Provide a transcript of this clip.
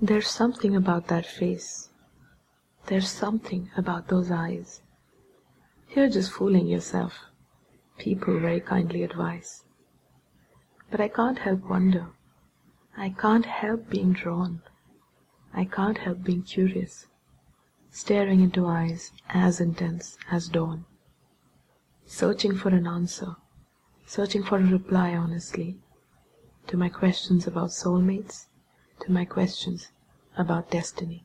There's something about that face, There's something about those eyes, You're just fooling yourself, People very kindly advise. But I can't help wonder, I can't help being drawn, I can't help being curious, Staring into eyes as intense as dawn. Searching for an answer, Searching for a reply honestly, To my questions about soul mates, To my questions about destiny.